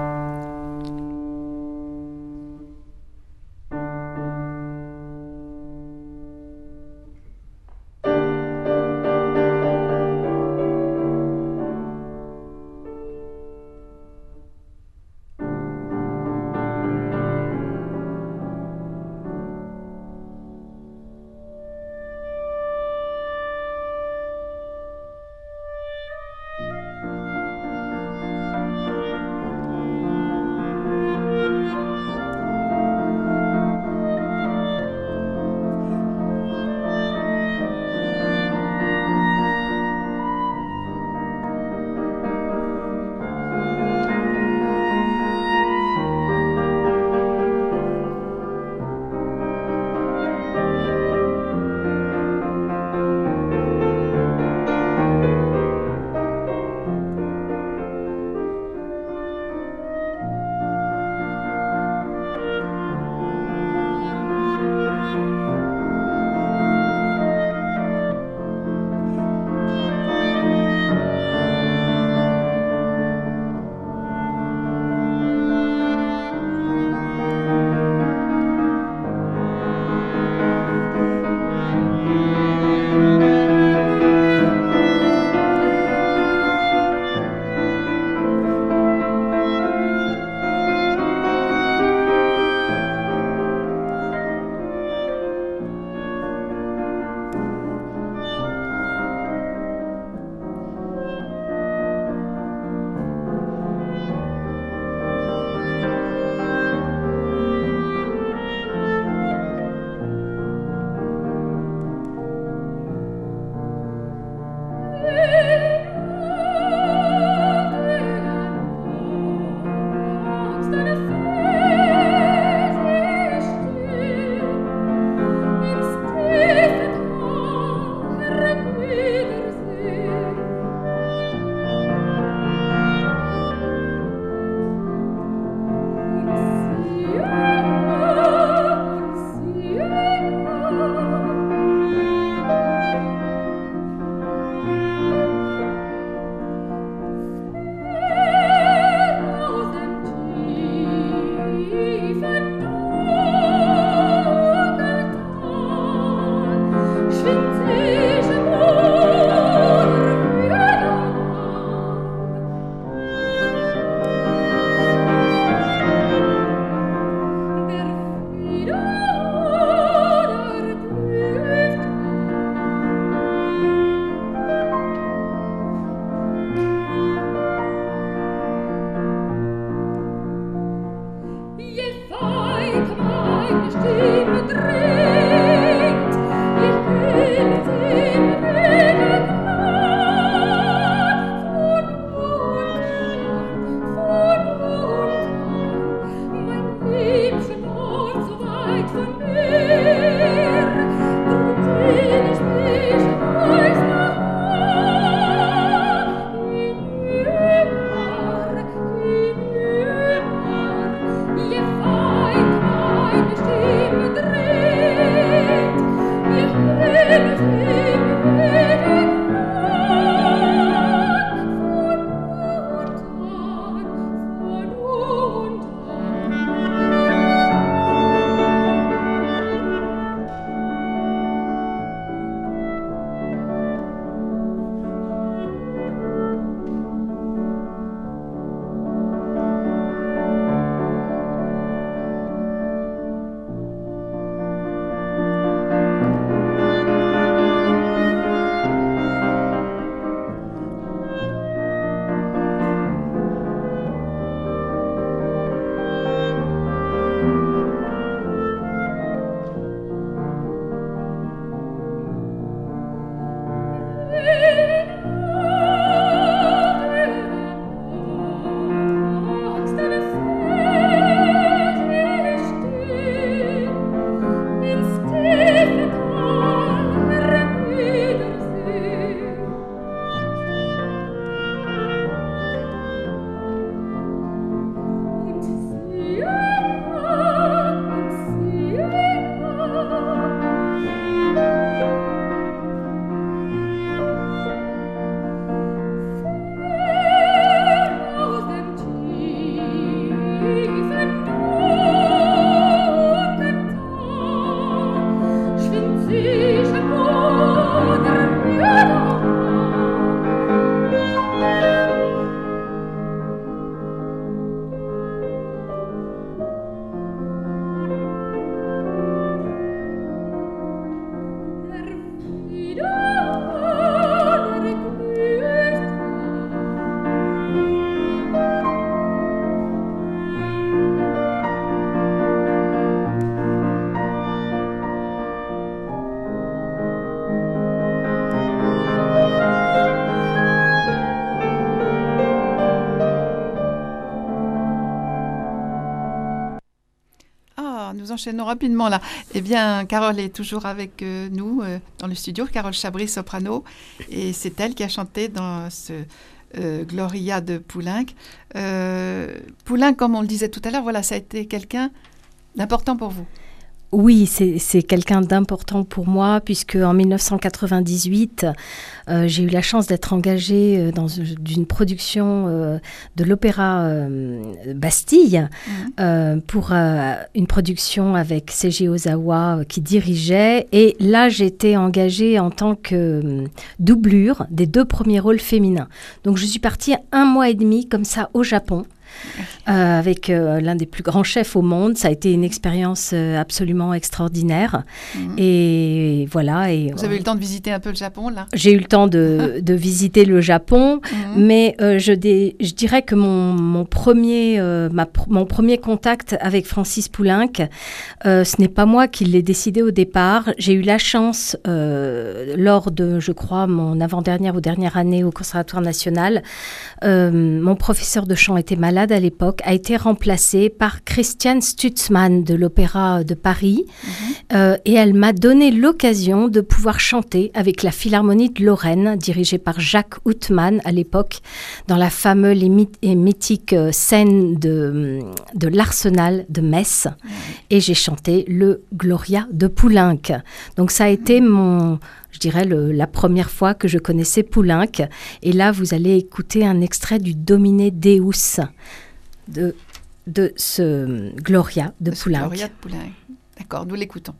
Enchaînons rapidement là. Eh bien, Carole est toujours avec euh, nous euh, dans le studio, Carole Chabry, soprano, et c'est elle qui a chanté dans ce euh, Gloria de Poulenc. Poulenc, comme on le disait tout à l'heure, voilà, ça a été quelqu'un d'important pour vous. Oui, c'est quelqu'un d'important pour moi, puisque en 1998, euh, j'ai eu la chance d'être engagée euh, dans une d'une production euh, de l'opéra euh, Bastille, euh, pour euh, une production avec Seiji Ozawa euh, qui dirigeait. Et là, j'étais engagée en tant que euh, doublure des deux premiers rôles féminins. Donc, je suis partie un mois et demi comme ça au Japon. Euh, avec euh, l'un des plus grands chefs au monde. Ça a été une expérience euh, absolument extraordinaire. Mhm. Et voilà. Et, Vous avez eu le temps de visiter un peu le Japon là? J'ai eu le temps de, de visiter le Japon, Mhm. mais je, dé- je dirais que mon, mon, premier, ma mon premier contact avec Francis Poulenc, ce n'est pas moi qui l'ai décidé au départ. J'ai eu la chance, lors de, je crois, mon avant-dernière ou dernière année au Conservatoire national, mon professeur de chant était malade à l'époque, a été remplacé par Christiane Stutzmann de l'Opéra de Paris. Euh, et elle m'a donné l'occasion de pouvoir chanter avec la Philharmonie de Lorraine, dirigée par Jacques Houtman à l'époque, dans la fameuse et, myth- et mythique euh, scène de, de l'Arsenal de Metz. Et j'ai chanté le Gloria de Poulenc. Donc ça a été mon, je dirais, le- la première fois que je connaissais Poulenc. Et là, vous allez écouter un extrait du Dominé Deus de, de ce Gloria de ce Poulenc. Gloria de Poulenc. D'accord, nous l'écoutons.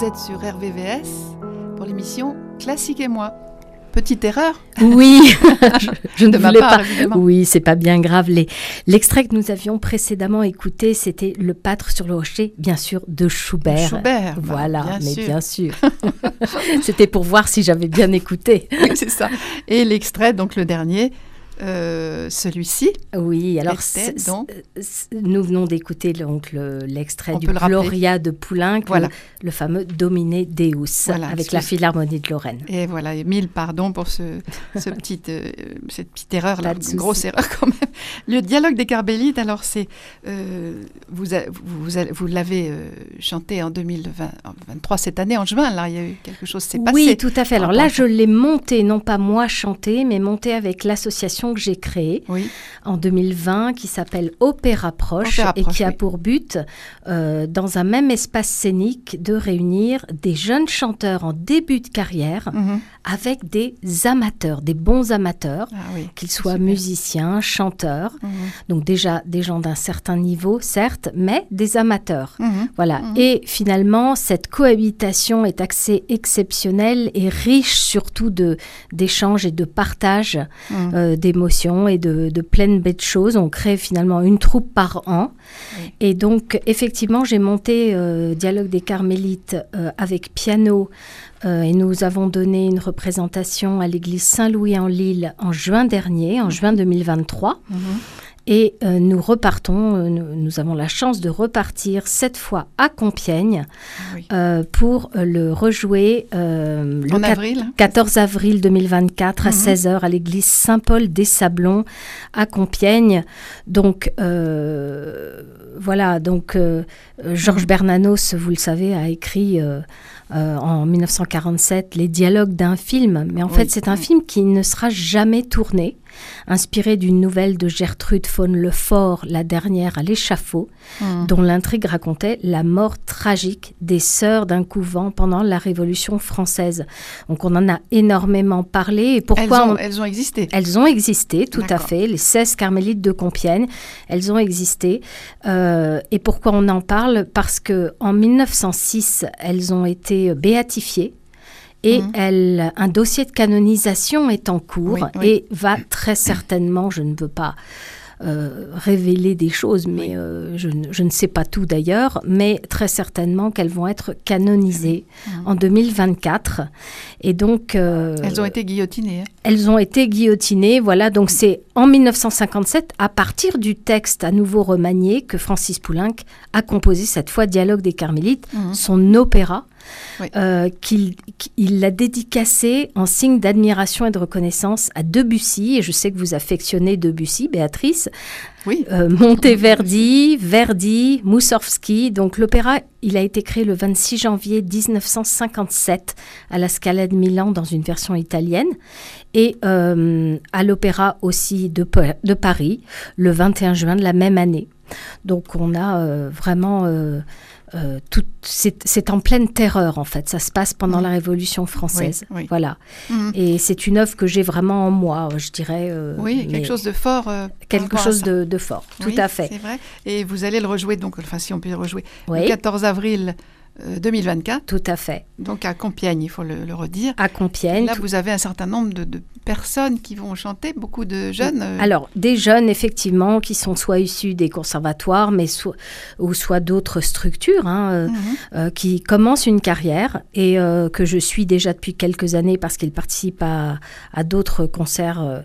Vous êtes sur RVVS pour l'émission Classique et moi. Petite erreur Oui, je, je ne voulais part, pas. évidemment. Oui, c'est pas bien grave. L'extrait que nous avions précédemment écouté, c'était Le Pâtre sur le rocher, bien sûr, de Schubert. Schubert, bah, Voilà, bien mais sûr. bien sûr. c'était pour voir si j'avais bien écouté. Oui, c'est ça. Et l'extrait, donc le dernier, euh, celui-ci. Oui, alors c- donc nous venons d'écouter donc le- l'extrait du le. Gloria de Poulenc, Voilà. le, le fameux Dominé Deus, Voilà, avec la Philharmonie de Lorraine. Et voilà, et mille pardons pour ce, ce petit, euh, cette petite erreur, là, une grosse erreur quand même. Le dialogue des Carmélites, alors c'est, euh, vous, a- vous, vous avez- vous l'avez chanté en 2023 cette année, en juin, là, il y a eu quelque chose s'est passé. Oui, tout à fait. Alors là, je l'ai monté, non pas moi chanté, mais monté avec l'association que j'ai créée Oui, en 2020, qui s'appelle Opéra Proche Opéra et Proche, qui a pour but, euh, dans un même espace scénique, de réunir des jeunes chanteurs en début de carrière Mhm. Avec des amateurs, des bons amateurs, Ah oui. qu'ils soient Super. musiciens, chanteurs, Mhm. donc déjà des gens d'un certain niveau, certes, mais des amateurs. Mhm. Voilà. Mhm. Et finalement, cette cohabitation est assez exceptionnelle et riche surtout de d'échanges et de partage euh, d'émotions et de, de pleines belles choses. On crée finalement une troupe par an. Et donc, effectivement, j'ai monté euh, Dialogue des Carmélites euh, avec piano. Euh, et nous avons donné une représentation à l'église Saint-Louis en Lille en juin dernier, en juin 2023. Mhm. Et euh, nous repartons, euh, nous, nous avons la chance de repartir cette fois à Compiègne Oui. euh, pour le rejouer le En avril. 14 avril 2024 à Mhm. 16h à l'église Saint-Paul des Sablons à Compiègne. Donc voilà, donc Georges Bernanos, vous le savez, a écrit euh, en 1947 les dialogues d'un film, mais en Oui, fait c'est un film qui ne sera jamais tourné, inspiré d'une nouvelle de Gertrude von Lefort, la dernière à l'échafaud, Mhm. dont l'intrigue racontait la mort tragique des sœurs d'un couvent pendant la Révolution française. Donc on en a énormément parlé. Et Elles, pourquoi ont, on- elles ont existé. elles ont existé, tout à fait, les 16 carmélites de Compiègne, elles ont existé. Euh, et pourquoi on en parle? Parce que en 1906, elles ont été béatifiées. Et Mhm. elles- un dossier de canonisation est en cours Oui, oui. et va très certainement, je ne veux pas révéler des choses, mais Oui. euh, je, ne, je ne sais pas tout d'ailleurs, mais très certainement qu'elles vont être canonisées Mhm. en 2024. Et donc... euh, Elles ont été guillotinées. hein. elles ont été guillotinées, voilà, donc c'est en 1957, à partir du texte à nouveau remanié, que Francis Poulenc a composé cette fois Dialogue des Carmélites, Mhm. son opéra, Oui. euh, qu'il qu'il l'a dédicacé en signe d'admiration et de reconnaissance à Debussy, et je sais que vous affectionnez Debussy, Béatrice, Oui. euh, Monteverdi, Verdi, Moussorgsky. Donc l'opéra, il a été créé le 26 janvier 1957 à la Scala de Milan dans une version italienne et euh, à l'opéra aussi de Paris le 21 juin de la même année. Donc on a euh, vraiment... euh, c'est en pleine terreur en fait, ça se passe pendant Mhm. la Révolution française. Oui, oui. Voilà. Mhm. Et c'est une œuvre que j'ai vraiment en moi, je dirais. euh, Oui, quelque chose de fort. euh, quelque chose de, de fort, tout à fait. C'est vrai. Et vous allez le rejouer, donc, enfin, si on peut le rejouer, le 14 avril 2024, Tout à fait. donc à Compiègne, il faut le, le redire. À Compiègne. Là, tout- vous avez un certain nombre de, de personnes qui vont chanter, beaucoup de jeunes. euh, Alors, des jeunes, effectivement, qui sont soit issus des conservatoires, mais soit, ou soit d'autres structures, hein, euh, mhm. euh, qui commencent une carrière et euh, que je suis déjà depuis quelques années parce qu'ils participent à, à d'autres concerts euh,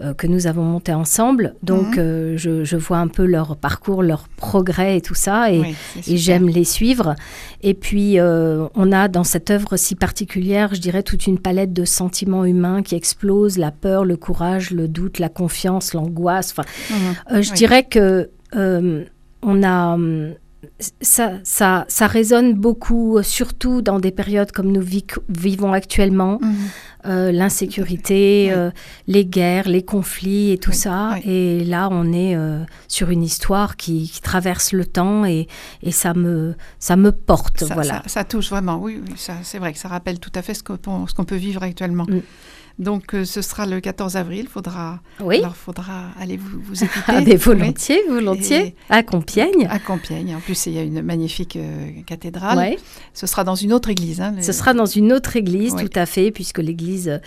euh, que nous avons montés ensemble. Donc, Mhm. euh, je, je vois un peu leur parcours, leur progrès et tout ça. Et, Oui, j'aime les suivre. Et puis, euh, on a dans cette œuvre si particulière, je dirais, toute une palette de sentiments humains qui explosent, la peur, le courage, le doute, la confiance, l'angoisse. Enfin, Mhm. euh, je Oui. dirais que euh, on a... Ça, ça, ça résonne beaucoup, surtout dans des périodes comme nous vi- vivons actuellement, Mhm. Euh, l'insécurité, Oui. euh, les guerres, les conflits et tout Oui, ça. oui. Et là, on est euh, sur une histoire qui, qui traverse le temps et, et ça, me, ça me porte. Ça, voilà. ça- ça touche vraiment, oui, oui ça, c'est vrai que ça rappelle tout à fait ce qu'on ce qu'on peut vivre actuellement. Mm. Donc, euh, ce sera le 14 avril. Faudra, oui, alors, faudra aller vous, vous écouter. ah, mais Oui. volontiers, volontiers. Et- À Compiègne. À Compiègne. En plus, il y a une magnifique euh, cathédrale. Ouais. Ce sera dans une autre église. hein, le- Ce sera dans une autre église, tout à fait, puisque l'église euh,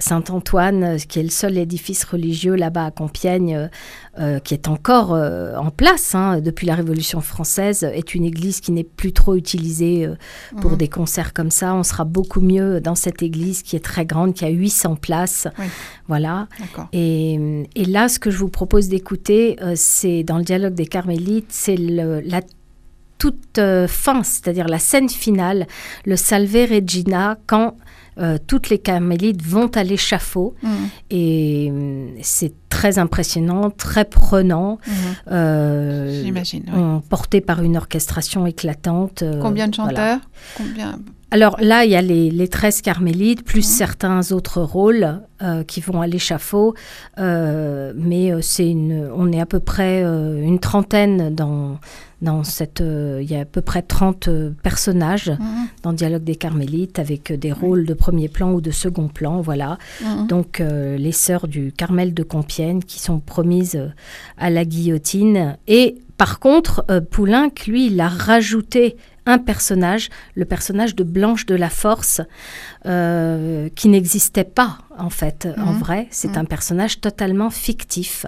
Saint-Antoine, qui est le seul édifice religieux là-bas à Compiègne, euh, qui est encore en place hein, depuis la Révolution française, est une église qui n'est plus trop utilisée pour Mhm. des concerts comme ça. On sera beaucoup mieux dans cette église qui est très grande, qui a 800 places. Oui. Voilà. Et, et là, ce que je vous propose d'écouter, euh, c'est dans le dialogue des Carmélites, c'est la toute euh, fin, c'est-à-dire la scène finale, le Salve Regina, quand euh, toutes les Carmélites vont à l'échafaud. Mhm. Et c'est très impressionnant, très prenant, euh, J'imagine. oui. porté par une orchestration éclatante. Combien de voilà. chanteurs? Combien? Alors là, il y a les, les 13 carmélites, plus Mhm. certains autres rôles euh, qui vont à l'échafaud. Euh, mais euh, c'est une, on est à peu près euh, une trentaine dans, dans cette... il y a à peu près 30 euh, personnages Mhm. dans Dialogue des carmélites avec des rôles de premier plan ou de second plan, voilà. Mhm. Donc les sœurs du Carmel de Compiègne qui sont promises à la guillotine. Et par contre, Poulenc, lui, il a rajouté un personnage, le personnage de Blanche de la Force, euh, qui n'existait pas en fait, en Mhm. vrai. C'est Mhm. un personnage totalement fictif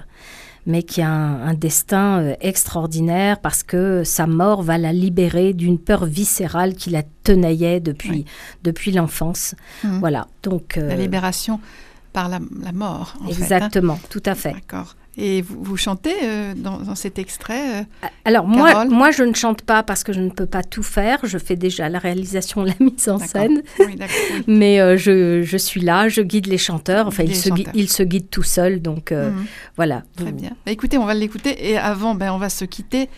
mais qui a un, un destin euh, extraordinaire parce que sa mort va la libérer d'une peur viscérale qui la tenaillait depuis, Oui. depuis l'enfance. Mhm. Voilà, donc... euh, La libération par la, la mort, en fait, hein. exactement, tout à fait. D'accord. Et vous, vous chantez euh, dans, dans cet extrait. euh, Alors moi, moi, je ne chante pas parce que je ne peux pas tout faire. Je fais déjà la réalisation, la mise en scène. Oui. Mais euh, je, je suis là, je guide les chanteurs. Enfin, ils les se, chanteurs. ils se guident tout seuls. Donc euh, Mhm. voilà. Très Vous- bien. Bah, écoutez, on va l'écouter. Et avant, ben, on va se quitter.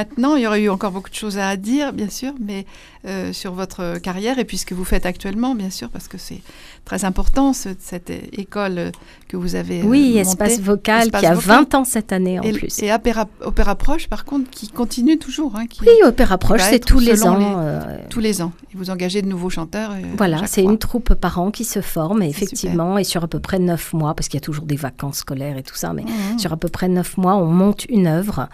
Maintenant, il y aurait eu encore beaucoup de choses à dire, bien sûr, mais euh, sur votre carrière et puis ce que vous faites actuellement, bien sûr, parce que c'est très important, ce- cette école euh, que vous avez euh, Oui, montée. Espace Vocal Espace qui a Vocal. 20 ans cette année en et, plus. et Opéra, Opéra Proche, par contre, qui continue toujours, hein, qui, Oui, Opéra Proche, c'est tous les ans. les- euh, tous les ans. Et vous engagez de nouveaux chanteurs. euh, Voilà, c'est une troupe par an qui se forme, et effectivement, et sur à peu près neuf mois, parce qu'il y a toujours des vacances scolaires et tout ça, mais Mhm. sur à peu près neuf mois, on monte une œuvre.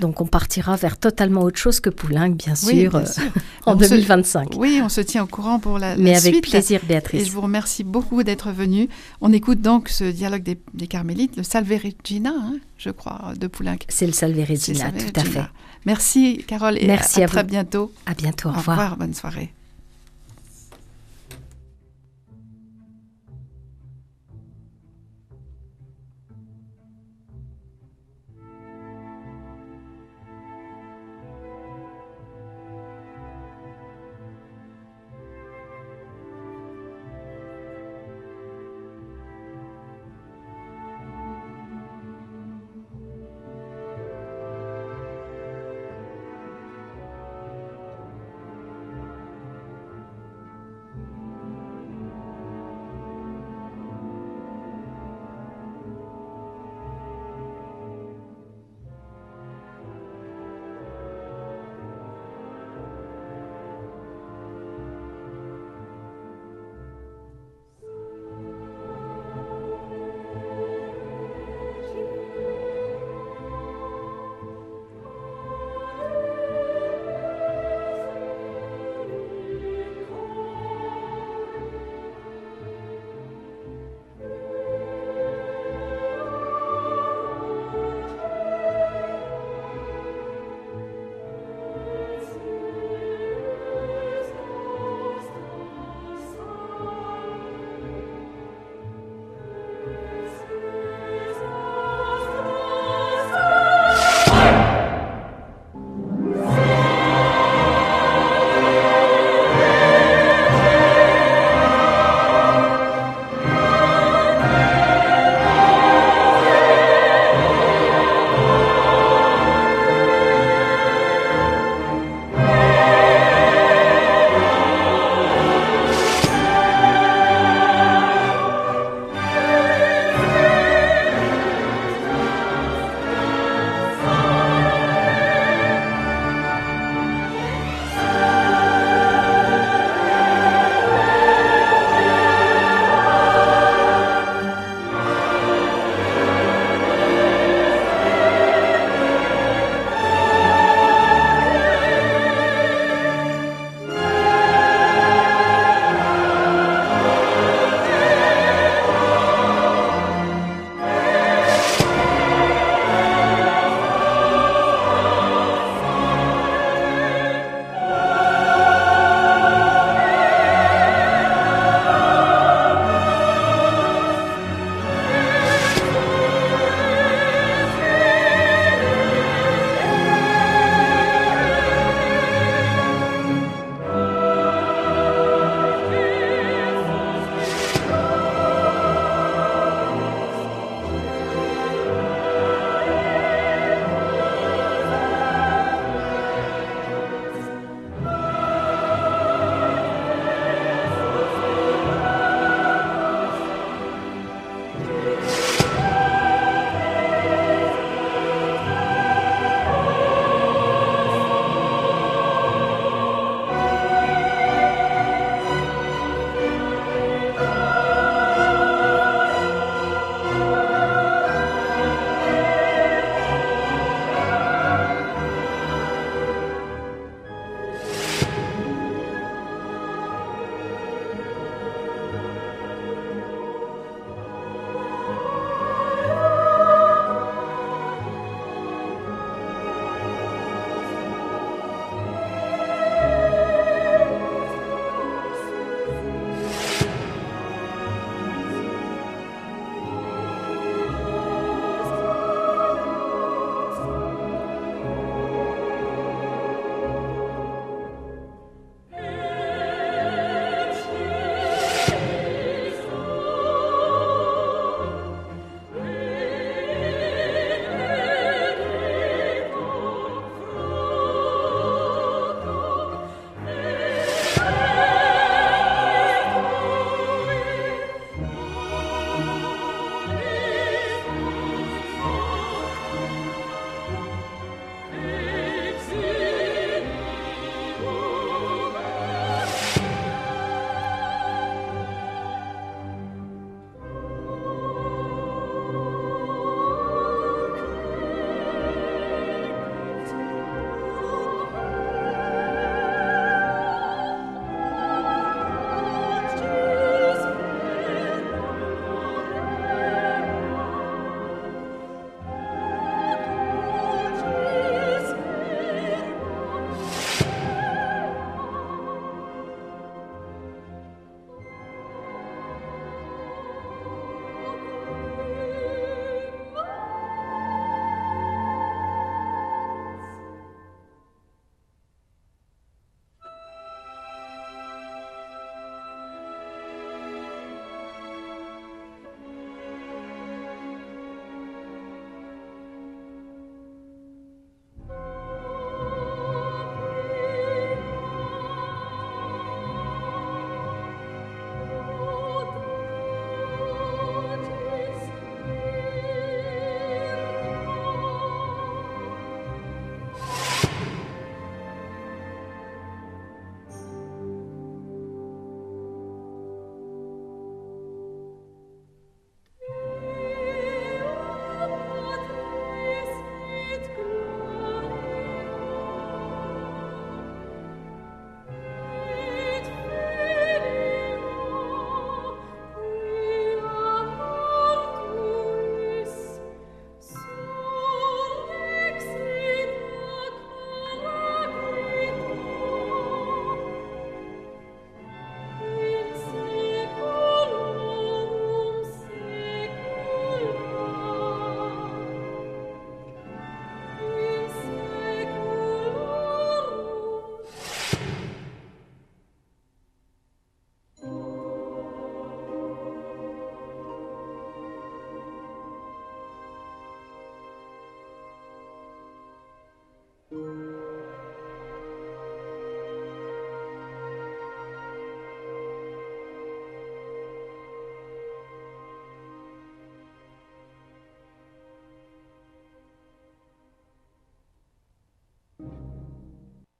Donc on partira vers totalement autre chose que Poulenc, bien sûr, Oui, bien euh, sûr. en On se- 2025. Oui, on se tient au courant pour la, la Mais avec suite. plaisir, Et Béatrice. je vous remercie beaucoup d'être venu. On écoute donc ce dialogue des, des Carmélites, le Salve Regina, hein, je crois, de Poulenc. C'est le Salve Regina, Salve tout à fait. Merci Carole et Merci à, à très vous. bientôt. À bientôt, au Au revoir. revoir, bonne soirée.